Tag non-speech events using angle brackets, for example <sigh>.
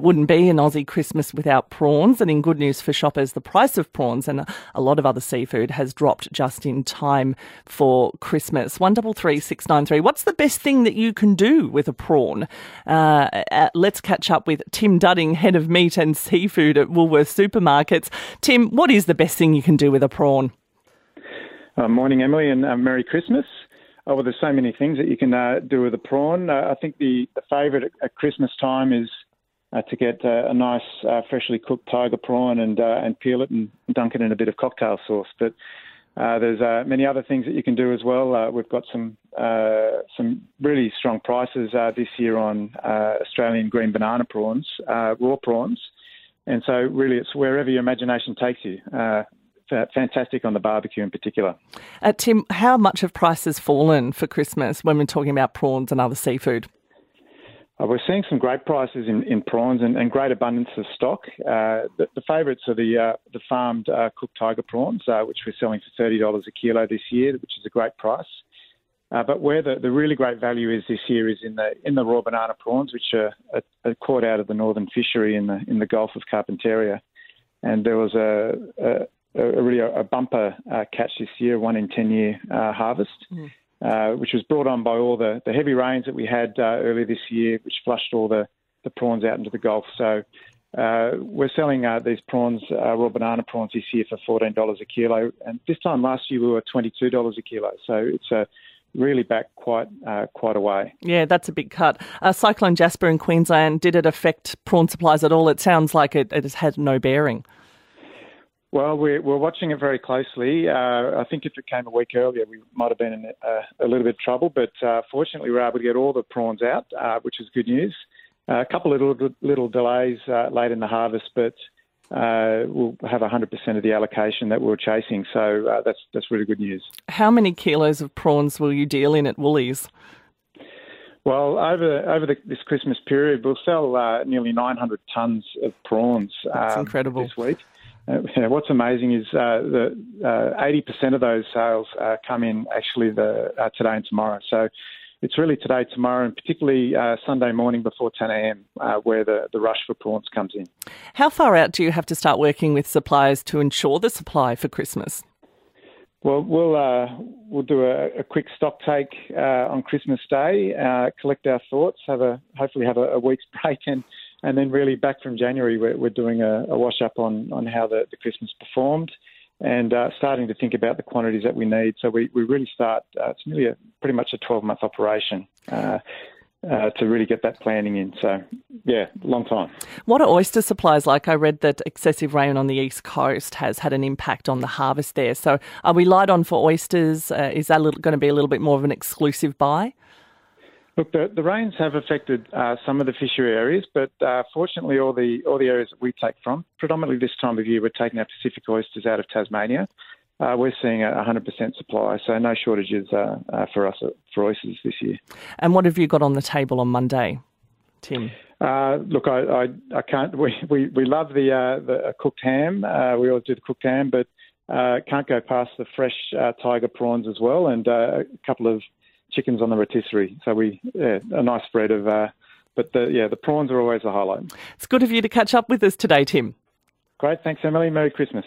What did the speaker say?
Wouldn't be an Aussie Christmas without prawns, and in good news for shoppers, the price of prawns and a lot of other seafood has dropped just in time for Christmas. One double three six nine three. What's the best thing that you can do with a prawn? Uh, uh, let's catch up with Tim Dudding, head of meat and seafood at Woolworths Supermarkets. Tim, what is the best thing you can do with a prawn? Uh, morning, Emily, and uh, Merry Christmas. Oh, well, there's so many things that you can uh, do with a prawn. Uh, I think the, the favourite at, at Christmas time is uh, to get uh, a nice uh, freshly cooked tiger prawn and uh, and peel it and dunk it in a bit of cocktail sauce. But uh, there's uh, many other things that you can do as well. we've got some some really strong prices this year on Australian green banana prawns, raw prawns, and so really it's wherever your imagination takes you. Fantastic on the barbecue in particular. Tim, how much have prices fallen for Christmas when we're talking about prawns and other seafood? Uh, we're seeing some great prices in, in prawns and, and, great abundance of stock. Uh, the, the favourites are the uh, the farmed uh, cooked tiger prawns, uh, which we're selling for thirty dollars a kilo this year, which is a great price. Uh, but where the, the really great value is this year is in the in the raw banana prawns, which are, are, are caught out of the northern fishery in the in the Gulf of Carpentaria. And there was a, a, a really a, bumper catch this year, one in ten year harvest. Mm. Uh, which was brought on by all the, the heavy rains that we had uh, earlier this year, which flushed all the, the prawns out into the Gulf. So uh, we're selling uh, these prawns, uh, raw banana prawns, this year for $14 a kilo. And this time last year we were $22 a kilo. So it's a really back quite uh, quite a way. Yeah, that's a big cut. Uh, Cyclone Jasper in Queensland, did it affect prawn supplies at all? It sounds like it, it has had no bearing. Well, we're, we're watching it very closely. Uh, I think if it came a week earlier, we might have been in a, a little bit of trouble, but uh, fortunately, we were able to get all the prawns out, uh, which is good news. Uh, a couple of little, little delays uh, late in the harvest, but uh, we'll have 100% of the allocation that we are chasing, so that's, that's really good news. How many kilos of prawns will you deal in at Woolies? Well, over over the, this Christmas period, we'll sell nearly 900 tonnes of prawns. That's um, incredible. This week. Uh, what's amazing is uh, that uh, 80% of those sales uh, come in actually the uh, today and tomorrow. So it's really today, tomorrow, and particularly uh, Sunday morning before 10 a.m. where the, the rush for prawns comes in. How far out do you have to start working with suppliers to ensure the supply for Christmas? Well, we'll we'll do a, a quick stock take on Christmas Day, collect our thoughts, have a hopefully have a, a week's <laughs> break, and and then really back from January, we're, we're doing a, a, wash up on, on how the, the Christmas performed and uh, starting to think about the quantities that we need. So we, we really start, uh, it's really a, pretty much a 12 month operation. Uh, uh, to really get that planning in. So, yeah, long time. What are oyster supplies like? I read that excessive rain on the east coast has had an impact on the harvest there. So, are we light on for oysters? Uh, is that going to be a little bit more of an exclusive buy? Look, the, the rains have affected uh, some of the fishery areas, but uh, fortunately, all the all the areas that we take from, predominantly this time of year, we're taking our Pacific oysters out of Tasmania. Uh, we're seeing a 100% supply, so no shortages uh, uh, for us uh, for oysters this year. And what have you got on the table on Monday, Tim? look, I, I, I, can't. We, we, we love the the cooked ham. we always do the cooked ham, but can't go past the fresh tiger prawns as well, and a couple of chickens on the rotisserie. So we, yeah, a nice spread of, uh, but the, yeah, the prawns are always a highlight. It's good of you to catch up with us today, Tim. Great. Thanks, Emily. Merry Christmas.